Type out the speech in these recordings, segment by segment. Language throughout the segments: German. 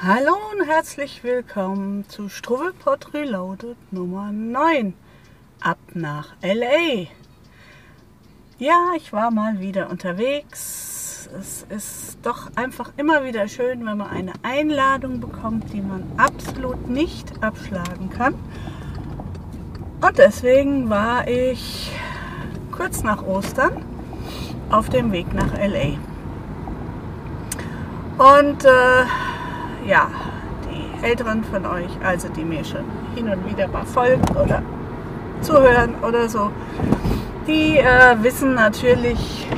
Hallo und herzlich willkommen zu Struwwelpot Reloaded Nummer 9. Ab nach LA. Ja, ich war mal wieder unterwegs. Es ist doch einfach immer wieder schön, wenn man eine Einladung bekommt, die man absolut nicht abschlagen kann. Und deswegen war ich kurz nach Ostern auf dem Weg nach LA. Und äh, ja, die Älteren von euch, also die mir schon hin und wieder mal folgen oder zuhören oder so, die äh, wissen natürlich,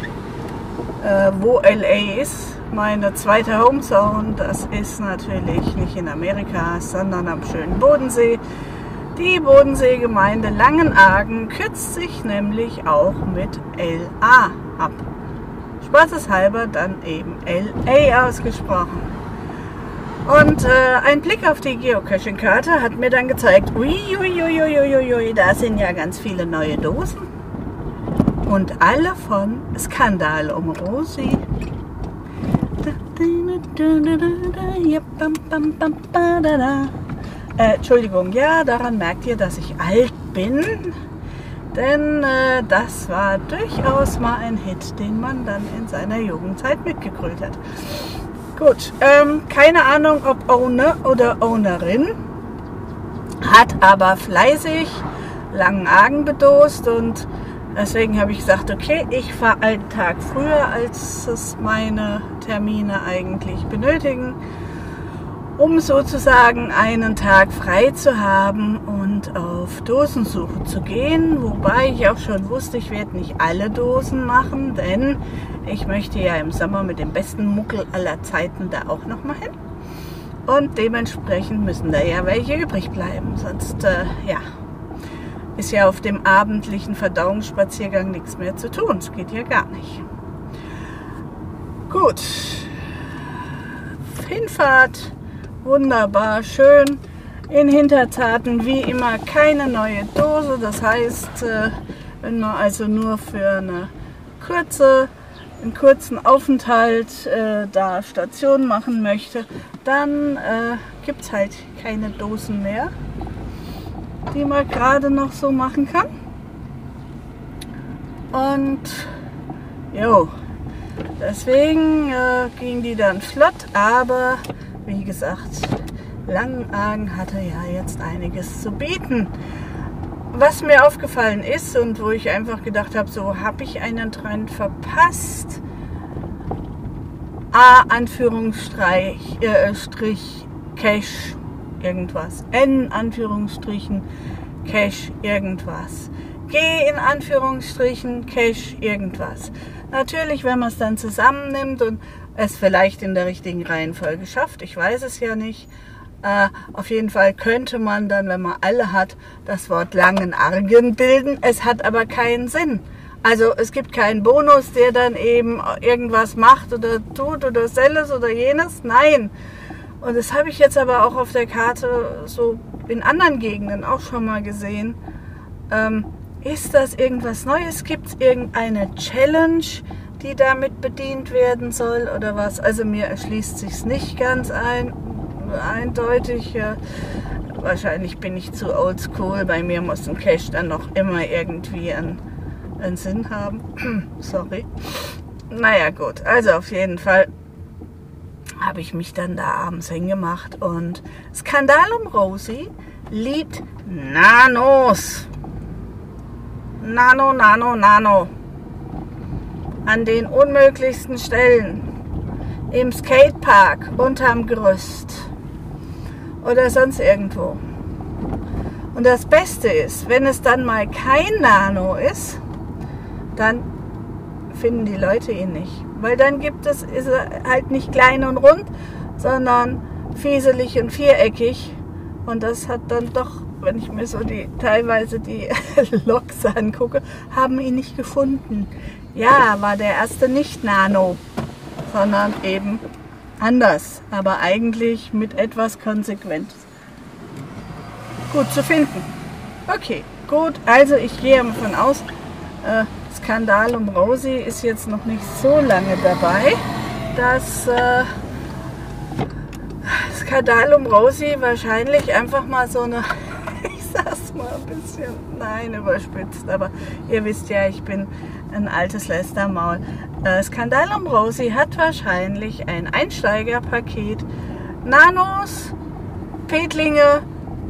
äh, wo LA ist. Meine zweite Homezone, das ist natürlich nicht in Amerika, sondern am schönen Bodensee. Die Bodenseegemeinde Langenargen kürzt sich nämlich auch mit LA ab. Spaßeshalber dann eben LA ausgesprochen. Und äh, ein Blick auf die Geocaching-Karte hat mir dann gezeigt, uiuiuiuiui, da sind ja ganz viele neue Dosen. Und alle von Skandal um Rosi. Äh, Entschuldigung, ja, daran merkt ihr, dass ich alt bin. Denn äh, das war durchaus mal ein Hit, den man dann in seiner Jugendzeit mitgegrölt hat. Gut, ähm, keine Ahnung, ob Owner oder Ownerin, hat aber fleißig Langenhagen bedost und deswegen habe ich gesagt, okay, ich fahre einen Tag früher, als es meine Termine eigentlich benötigen um sozusagen einen Tag frei zu haben und auf Dosensuche zu gehen. Wobei ich auch schon wusste, ich werde nicht alle Dosen machen, denn ich möchte ja im Sommer mit dem besten Muckel aller Zeiten da auch nochmal hin. Und dementsprechend müssen da ja welche übrig bleiben. Sonst, äh, ja, ist ja auf dem abendlichen Verdauungsspaziergang nichts mehr zu tun. Es geht ja gar nicht. Gut. Hinfahrt wunderbar schön. In Hinterzarten wie immer keine neue Dose. Das heißt, äh, wenn man also nur für eine kurze, einen kurzen Aufenthalt äh, da Station machen möchte, dann äh, gibt es halt keine Dosen mehr, die man gerade noch so machen kann. Und jo, deswegen äh, ging die dann flott, aber wie gesagt, Langenargen hatte ja jetzt einiges zu bieten. Was mir aufgefallen ist und wo ich einfach gedacht habe, so habe ich einen Trend verpasst. A, Anführungsstrich, äh, Strich, Cash, irgendwas. N, Anführungsstrichen, Cash, irgendwas. G, in Anführungsstrichen, Cash, irgendwas. Natürlich, wenn man es dann zusammennimmt und es vielleicht in der richtigen Reihenfolge schafft. Ich weiß es ja nicht. Äh, auf jeden Fall könnte man dann, wenn man alle hat, das Wort Langenargen bilden. Es hat aber keinen Sinn. Also es gibt keinen Bonus, der dann eben irgendwas macht oder tut oder selles oder jenes. Nein. Und das habe ich jetzt aber auch auf der Karte so in anderen Gegenden auch schon mal gesehen. Ähm, ist das irgendwas Neues? Gibt es irgendeine Challenge? die damit bedient werden soll oder was. Also mir erschließt sich nicht ganz ein, eindeutig. Wahrscheinlich bin ich zu oldschool. Bei mir muss ein Cache dann noch immer irgendwie einen, einen Sinn haben. Sorry. Naja gut, also auf jeden Fall habe ich mich dann da abends hingemacht und Skandal um Rosie liebt Nanos. Nano, Nano, Nano an den unmöglichsten Stellen, im Skatepark, unterm Gerüst oder sonst irgendwo. Und das Beste ist, wenn es dann mal kein Nano ist, dann finden die Leute ihn nicht. Weil dann gibt es, ist er halt nicht klein und rund, sondern fieselig und viereckig. Und das hat dann doch, wenn ich mir so die teilweise die Loks angucke, haben ihn nicht gefunden. Ja, war der erste nicht Nano, sondern eben anders, aber eigentlich mit etwas Konsequenz. Gut zu finden. Okay, gut, also ich gehe davon aus, äh, Skandal um Rosi ist jetzt noch nicht so lange dabei. Das, äh, Skandal um Rosi wahrscheinlich einfach mal so eine, ich sag's mal ein bisschen, nein, überspitzt, aber ihr wisst ja, ich bin ein altes Lästermaul. Äh, Skandal um Rosi hat wahrscheinlich ein Einsteigerpaket, Nanos, Petlinge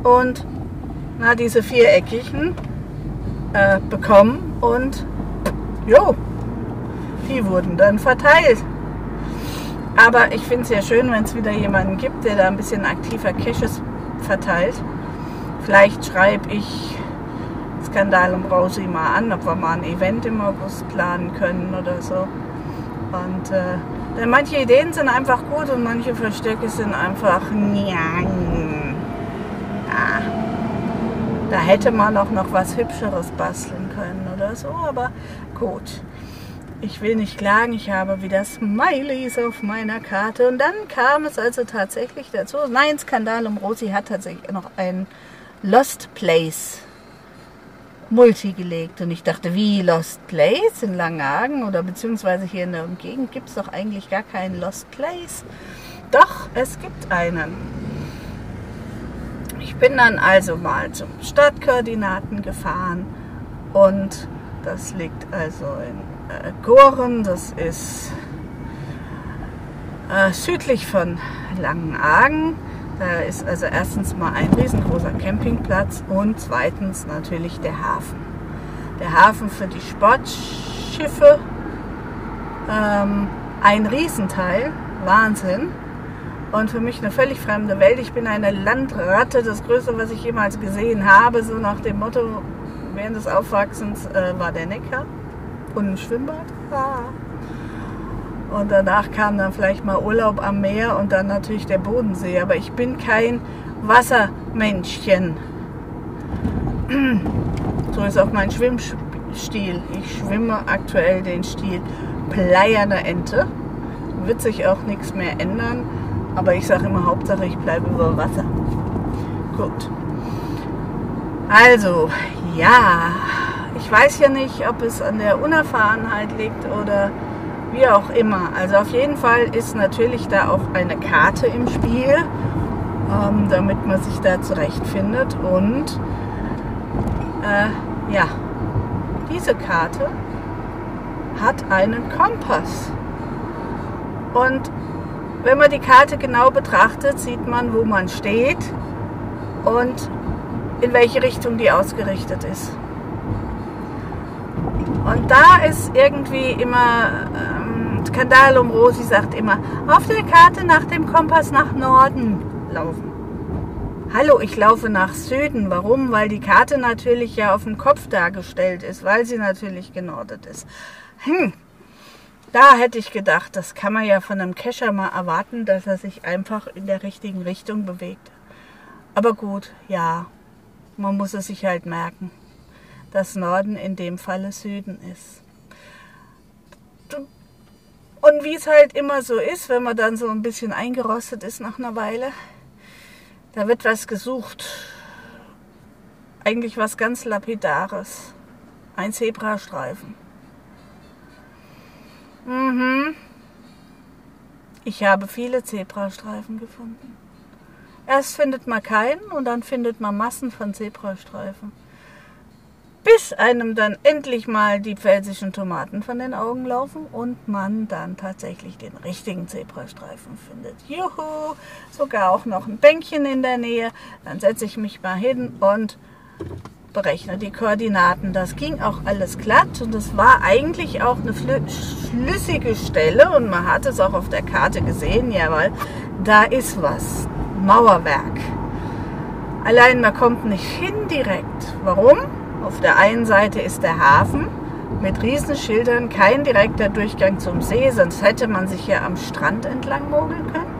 und na, diese viereckigen äh, bekommen und jo, die wurden dann verteilt. Aber ich finde es ja schön, wenn es wieder jemanden gibt, der da ein bisschen aktiver Caches verteilt. Vielleicht schreibe ich Skandal um Rosi mal an, ob wir mal ein Event im August planen können oder so. Und äh, denn manche Ideen sind einfach gut und manche Verstecke sind einfach njang. Ja. Da hätte man auch noch was Hübscheres basteln können oder so, aber gut. Ich will nicht klagen, ich habe wieder Smileys auf meiner Karte. Und dann kam es also tatsächlich dazu. Nein, Skandal um Rosi hat tatsächlich noch ein Lost Place Multi gelegt. Und ich dachte, wie Lost Place in Langenhagen oder beziehungsweise hier in der Umgegend gibt es doch eigentlich gar keinen Lost Place. Doch, es gibt einen. Ich bin dann also mal zum Stadtkoordinaten gefahren und das liegt also in äh, Goren, das ist äh, südlich von Langenhagen. Da ist also erstens mal ein riesengroßer Campingplatz und zweitens natürlich der Hafen. Der Hafen für die Sportschiffe, ähm, ein Riesenteil, Wahnsinn. Und für mich eine völlig fremde Welt. Ich bin eine Landratte, das Größte, was ich jemals gesehen habe, so nach dem Motto, während des Aufwachsens äh, war der Neckar und ein Schwimmbad. Ah. Und danach kam dann vielleicht mal Urlaub am Meer und dann natürlich der Bodensee. Aber ich bin kein Wassermenschchen. So ist auch mein Schwimmstil. Ich schwimme aktuell den Stil Pleierne Ente. Wird sich auch nichts mehr ändern. Aber ich sage immer, Hauptsache ich bleibe über Wasser. Gut. Also, ja, ich weiß ja nicht, ob es an der Unerfahrenheit liegt oder wie auch immer. Also auf jeden Fall ist natürlich da auch eine Karte im Spiel, ähm, damit man sich da zurechtfindet. Und äh, ja, diese Karte hat einen Kompass. Und wenn man die Karte genau betrachtet, sieht man, wo man steht und in welche Richtung die ausgerichtet ist. Und da ist irgendwie immer ähm, Skandal um Rosi sagt immer, auf der Karte nach dem Kompass nach Norden laufen. Hallo, ich laufe nach Süden. Warum? Weil die Karte natürlich ja auf dem Kopf dargestellt ist, weil sie natürlich genordet ist. Hm. Da hätte ich gedacht, das kann man ja von einem Kescher mal erwarten, dass er sich einfach in der richtigen Richtung bewegt. Aber gut, ja, man muss es sich halt merken dass Norden in dem Falle Süden ist. Und wie es halt immer so ist, wenn man dann so ein bisschen eingerostet ist nach einer Weile, da wird was gesucht. Eigentlich was ganz Lapidares. Ein Zebrastreifen. Mhm. Ich habe viele Zebrastreifen gefunden. Erst findet man keinen und dann findet man Massen von Zebrastreifen bis einem dann endlich mal die pfälzischen Tomaten von den Augen laufen und man dann tatsächlich den richtigen Zebrastreifen findet. Juhu, sogar auch noch ein Bänkchen in der Nähe. Dann setze ich mich mal hin und berechne die Koordinaten. Das ging auch alles glatt und es war eigentlich auch eine schlüssige Stelle und man hat es auch auf der Karte gesehen, jawohl, da ist was. Mauerwerk. Allein man kommt nicht hin direkt. Warum? Auf der einen Seite ist der Hafen mit Riesenschildern, kein direkter Durchgang zum See, sonst hätte man sich ja am Strand entlang mogeln können.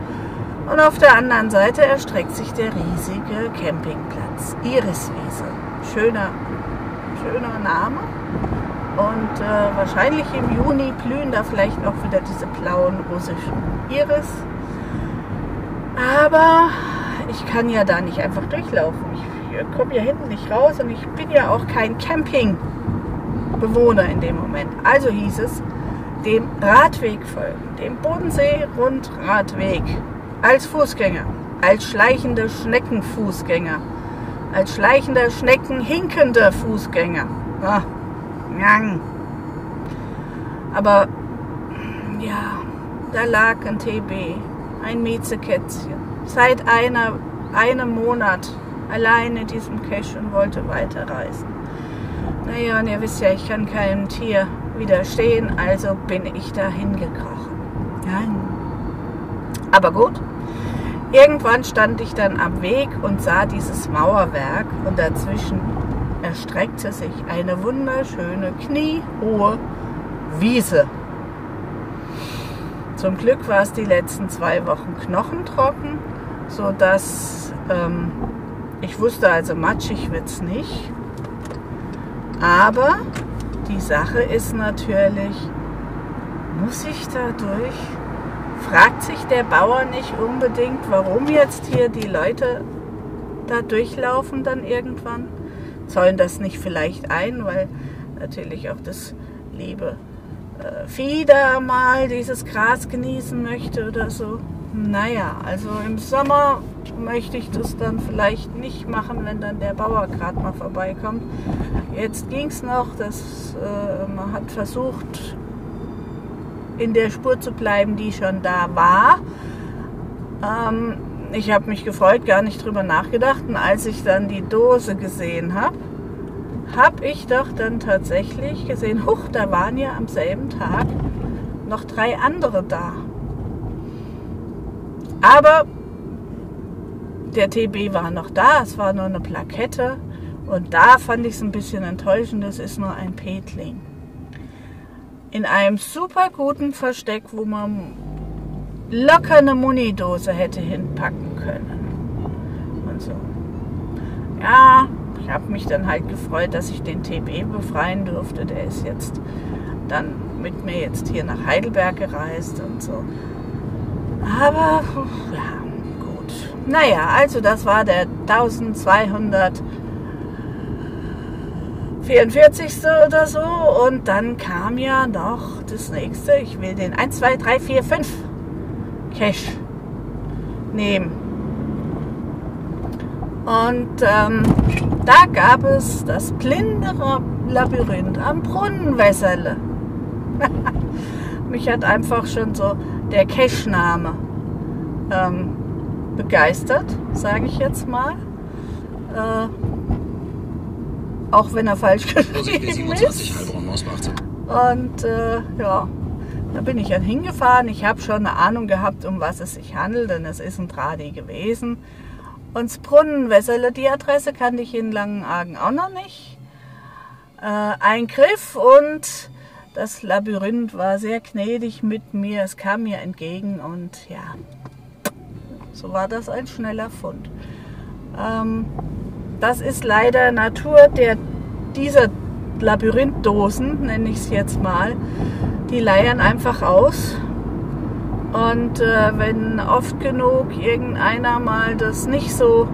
Und auf der anderen Seite erstreckt sich der riesige Campingplatz, Iriswiese. Schöner, schöner Name. Und äh, wahrscheinlich im Juni blühen da vielleicht auch wieder diese blauen russischen Iris. Aber ich kann ja da nicht einfach durchlaufen. Komme hier hinten nicht raus und ich bin ja auch kein Campingbewohner in dem Moment. Also hieß es, dem Radweg folgen, dem Bodensee-Rundradweg als Fußgänger. als schleichende Schneckenfußgänger, als schleichender Schneckenhinkender Fußgänger. Ah, Aber ja, da lag ein TB, ein Miezekätzchen, seit einer, einem Monat allein in diesem Cache und wollte weiterreisen. Naja, und ihr wisst ja, ich kann keinem Tier widerstehen, also bin ich dahin gekrochen. Ja. Aber gut, irgendwann stand ich dann am Weg und sah dieses Mauerwerk und dazwischen erstreckte sich eine wunderschöne, kniehohe Wiese. Zum Glück war es die letzten zwei Wochen knochentrocken, sodass ähm, wusste also, matschig wird es nicht. Aber die Sache ist natürlich, muss ich da durch? Fragt sich der Bauer nicht unbedingt, warum jetzt hier die Leute da durchlaufen dann irgendwann? Sollen das nicht vielleicht ein, weil natürlich auch das liebe äh, Vieh da mal dieses Gras genießen möchte oder so? Naja, also im Sommer möchte ich das dann vielleicht nicht machen, wenn dann der Bauer gerade mal vorbeikommt. Jetzt ging es noch, dass äh, man hat versucht, in der Spur zu bleiben, die schon da war. Ähm, ich habe mich gefreut, gar nicht drüber nachgedacht. Und als ich dann die Dose gesehen habe, habe ich doch dann tatsächlich gesehen, huch, da waren ja am selben Tag noch drei andere da. Aber der TB war noch da, es war nur eine Plakette. Und da fand ich es ein bisschen enttäuschend, es ist nur ein Petling. In einem super guten Versteck, wo man locker eine Munidose hätte hinpacken können. Und so. Ja, ich habe mich dann halt gefreut, dass ich den TB befreien durfte. Der ist jetzt dann mit mir jetzt hier nach Heidelberg gereist und so. Aber ja, gut. Naja, also das war der 1244. oder so. Und dann kam ja noch das nächste. Ich will den 1, 2, 3, 4, 5 Cash nehmen. Und ähm, da gab es das blinde Labyrinth am Brunnenwässerle. Mich hat einfach schon so der Cache-Name ähm, begeistert, sage ich jetzt mal. Äh, auch wenn er falsch geschrieben ist. Und äh, ja, da bin ich dann hingefahren. Ich habe schon eine Ahnung gehabt, um was es sich handelt, denn es ist ein Tradi gewesen. Und das Brunnenwässerle, die Adresse kannte ich in Langenargen auch noch nicht. Äh, ein Griff und das Labyrinth war sehr gnädig mit mir. Es kam mir entgegen und ja, so war das ein schneller Fund. Ähm, das ist leider Natur der, dieser Labyrinthdosen, nenne ich es jetzt mal. Die leiern einfach aus. Und äh, wenn oft genug irgendeiner mal das nicht so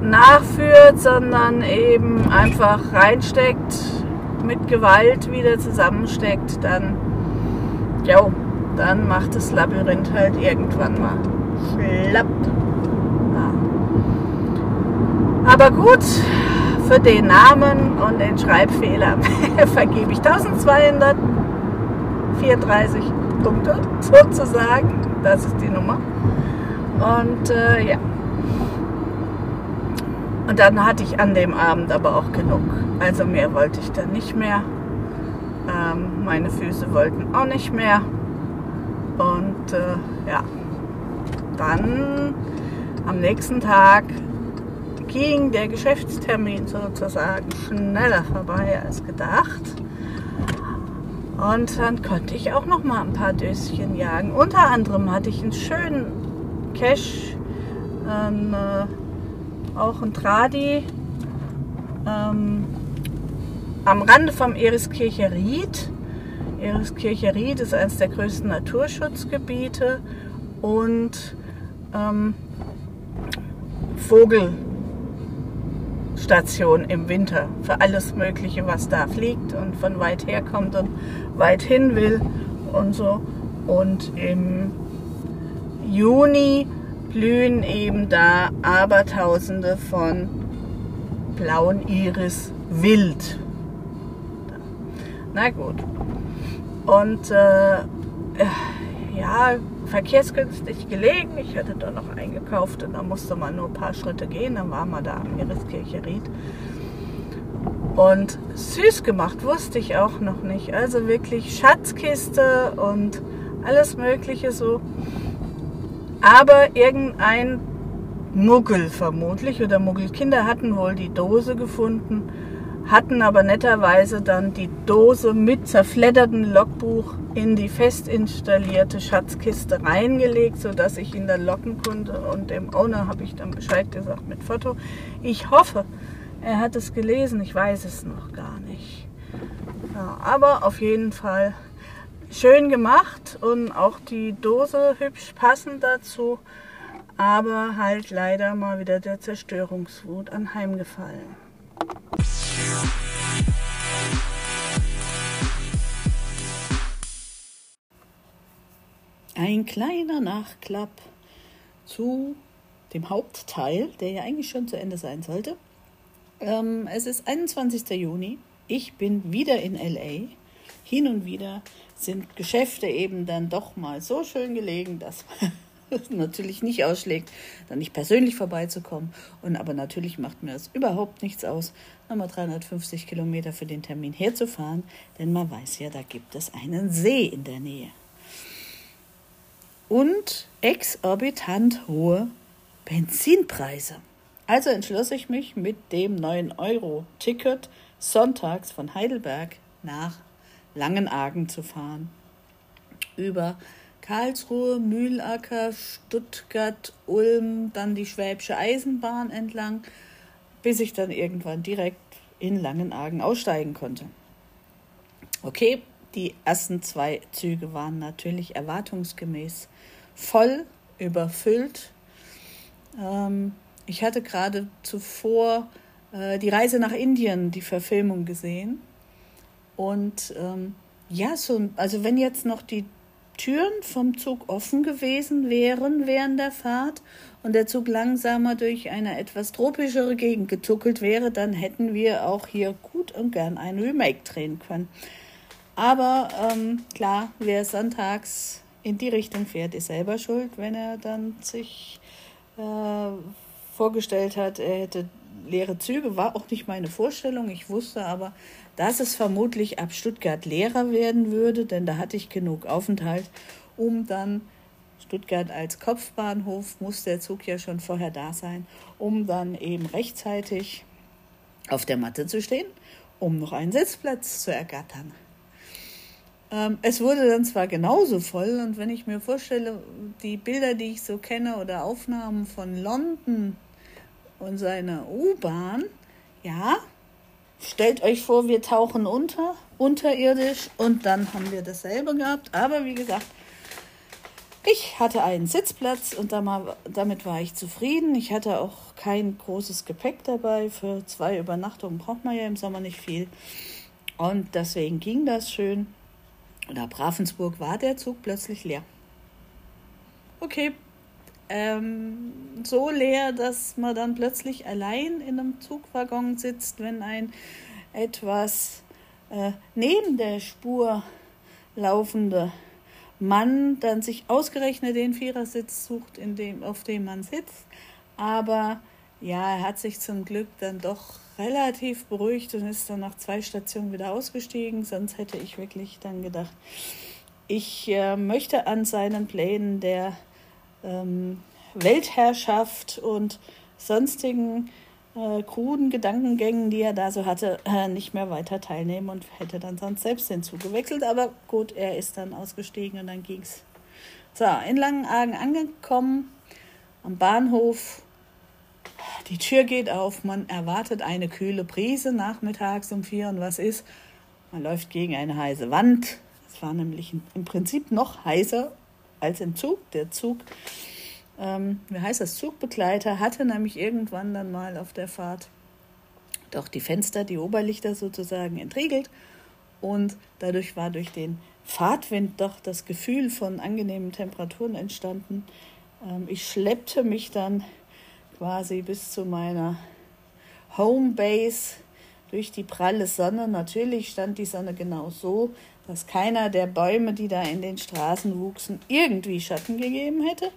nachführt, sondern eben einfach reinsteckt, mit Gewalt wieder zusammensteckt, dann, jo, dann macht das Labyrinth halt irgendwann mal schlapp. Ja. Aber gut, für den Namen und den Schreibfehler vergebe ich 1234 Punkte sozusagen. Das ist die Nummer. Und äh, ja. Und dann hatte ich an dem Abend aber auch genug. Also mehr wollte ich dann nicht mehr. Ähm, meine Füße wollten auch nicht mehr. Und äh, ja, dann am nächsten Tag ging der Geschäftstermin sozusagen schneller vorbei als gedacht. Und dann konnte ich auch noch mal ein paar Döschen jagen. Unter anderem hatte ich einen schönen Cash, ähm, äh, auch ein Tradi ähm, am Rande vom Eriskircher Ried. Eriskircher Ried ist eines der größten Naturschutzgebiete und ähm, Vogelstation im Winter für alles Mögliche, was da fliegt und von weit her kommt und weit hin will und so. Und im Juni blühen eben da Abertausende von blauen Iris wild. Na gut. Und äh, ja, verkehrsgünstig gelegen. Ich hatte da noch eingekauft und da musste man nur ein paar Schritte gehen. Dann waren wir da am Iriskirche Ried. Und süß gemacht wusste ich auch noch nicht. Also wirklich Schatzkiste und alles Mögliche so. Aber irgendein Muggel vermutlich oder Muggelkinder hatten wohl die Dose gefunden, hatten aber netterweise dann die Dose mit zerfleddertem Logbuch in die fest installierte Schatzkiste reingelegt, sodass ich ihn dann locken konnte. Und dem Owner habe ich dann Bescheid gesagt mit Foto. Ich hoffe, er hat es gelesen, ich weiß es noch gar nicht. Ja, aber auf jeden Fall schön gemacht und auch die Dose hübsch passend dazu, aber halt leider mal wieder der Zerstörungswut anheimgefallen. Ein kleiner Nachklapp zu dem Hauptteil, der ja eigentlich schon zu Ende sein sollte. Ähm, es ist 21. Juni. Ich bin wieder in LA. Hin und wieder sind Geschäfte eben dann doch mal so schön gelegen, dass man es natürlich nicht ausschlägt, dann nicht persönlich vorbeizukommen. Und aber natürlich macht mir das überhaupt nichts aus, nochmal 350 Kilometer für den Termin herzufahren, denn man weiß ja, da gibt es einen See in der Nähe. Und exorbitant hohe Benzinpreise. Also entschloss ich mich mit dem 9-Euro-Ticket sonntags von Heidelberg nach Langenargen zu fahren. Über Karlsruhe, Mühlacker, Stuttgart, Ulm, dann die Schwäbische Eisenbahn entlang, bis ich dann irgendwann direkt in Langenargen aussteigen konnte. Okay, die ersten zwei Züge waren natürlich erwartungsgemäß voll, überfüllt. Ähm, ich hatte gerade zuvor äh, die Reise nach Indien, die Verfilmung gesehen. Und ähm, ja, so, also wenn jetzt noch die Türen vom Zug offen gewesen wären während der Fahrt und der Zug langsamer durch eine etwas tropischere Gegend getuckelt wäre, dann hätten wir auch hier gut und gern ein Remake drehen können. Aber ähm, klar, wer sonntags in die Richtung fährt, ist selber schuld, wenn er dann sich äh, vorgestellt hat, er hätte leere Züge, war auch nicht meine Vorstellung. Ich wusste aber, dass es vermutlich ab Stuttgart leerer werden würde, denn da hatte ich genug Aufenthalt, um dann Stuttgart als Kopfbahnhof muss der Zug ja schon vorher da sein, um dann eben rechtzeitig auf der Matte zu stehen, um noch einen Sitzplatz zu ergattern. Ähm, es wurde dann zwar genauso voll und wenn ich mir vorstelle, die Bilder, die ich so kenne oder Aufnahmen von London und seiner U-Bahn, ja, stellt euch vor, wir tauchen unter, unterirdisch und dann haben wir dasselbe gehabt. Aber wie gesagt, ich hatte einen Sitzplatz und damit war ich zufrieden. Ich hatte auch kein großes Gepäck dabei. Für zwei Übernachtungen braucht man ja im Sommer nicht viel. Und deswegen ging das schön. Und ab Ravensburg war der Zug plötzlich leer. Okay, ähm, so leer, dass man dann plötzlich allein in einem Zugwaggon sitzt, wenn ein etwas äh, neben der Spur laufender Mann dann sich ausgerechnet den Vierersitz sucht, in dem, auf dem man sitzt. Aber ja, er hat sich zum Glück dann doch relativ beruhigt und ist dann nach zwei Stationen wieder ausgestiegen. Sonst hätte ich wirklich dann gedacht, ich äh, möchte an seinen Plänen der ähm, Weltherrschaft und sonstigen äh, kruden Gedankengängen, die er da so hatte, äh, nicht mehr weiter teilnehmen und hätte dann sonst selbst hinzugewechselt. Aber gut, er ist dann ausgestiegen und dann ging's. So, in Langenargen angekommen, am Bahnhof die Tür geht auf, man erwartet eine kühle Brise nachmittags um vier und was ist? Man läuft gegen eine heiße Wand. Es war nämlich im Prinzip noch heißer als im Zug. Der Zug, ähm, wie heißt das, Zugbegleiter hatte nämlich irgendwann dann mal auf der Fahrt doch die Fenster, die Oberlichter sozusagen entriegelt und dadurch war durch den Fahrtwind doch das Gefühl von angenehmen Temperaturen entstanden. Ähm, ich schleppte mich dann quasi bis zu meiner Homebase durch die pralle Sonne. Natürlich stand die Sonne genau so, dass keiner der Bäume, die da in den Straßen wuchsen, irgendwie Schatten gegeben hätte.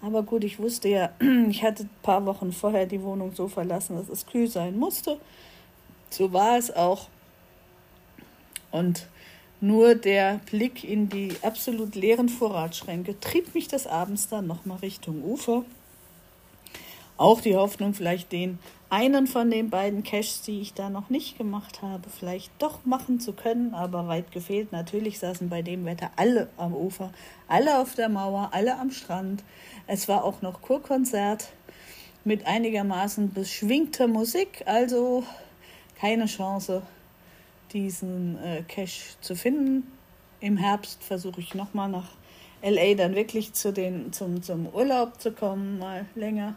Aber gut, ich wusste ja, ich hatte ein paar Wochen vorher die Wohnung so verlassen, dass es kühl sein musste. So war es auch. Und nur der Blick in die absolut leeren Vorratsschränke trieb mich des Abends dann nochmal Richtung Ufer. Auch die Hoffnung, vielleicht den einen von den beiden Caches, die ich da noch nicht gemacht habe, vielleicht doch machen zu können, aber weit gefehlt. Natürlich saßen bei dem Wetter alle am Ufer, alle auf der Mauer, alle am Strand. Es war auch noch Kurkonzert mit einigermaßen beschwingter Musik, also keine Chance, diesen äh, Cache zu finden. Im Herbst versuche ich nochmal nach LA dann wirklich zu den, zum, zum Urlaub zu kommen, mal länger.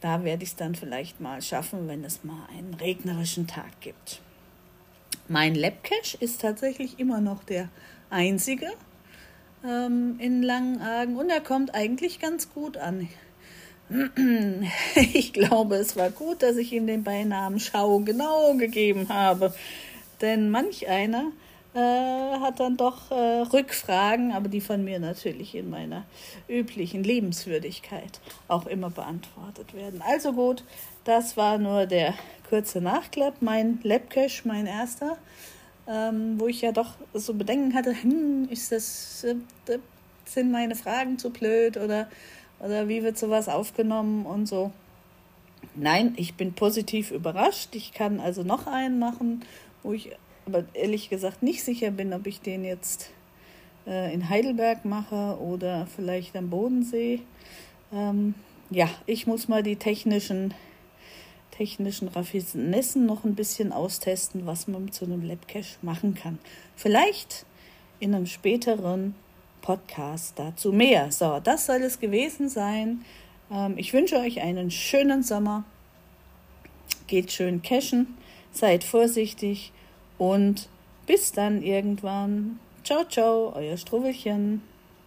Da werde ich es dann vielleicht mal schaffen, wenn es mal einen regnerischen Tag gibt. Mein Labcache ist tatsächlich immer noch der einzige ähm, in Langenargen und er kommt eigentlich ganz gut an. Ich glaube, es war gut, dass ich ihm den Beinamen Schau genau gegeben habe, denn manch einer äh, hat dann doch äh, Rückfragen, aber die von mir natürlich in meiner üblichen Liebenswürdigkeit auch immer beantwortet werden. Also gut, das war nur der kurze Nachklapp. Mein Labcache, mein erster, ähm, wo ich ja doch so Bedenken hatte, hm, ist das, äh, sind meine Fragen zu blöd oder, oder wie wird sowas aufgenommen und so. Nein, ich bin positiv überrascht. Ich kann also noch einen machen, wo ich aber ehrlich gesagt nicht sicher bin, ob ich den jetzt äh, in Heidelberg mache oder vielleicht am Bodensee. Ähm, ja, ich muss mal die technischen, technischen Raffinessen noch ein bisschen austesten, was man so einem Labcache machen kann. Vielleicht in einem späteren Podcast dazu mehr. So, das soll es gewesen sein. Ähm, ich wünsche euch einen schönen Sommer. Geht schön cashen, seid vorsichtig und bis dann irgendwann. Ciao, ciao, euer Struwelchen.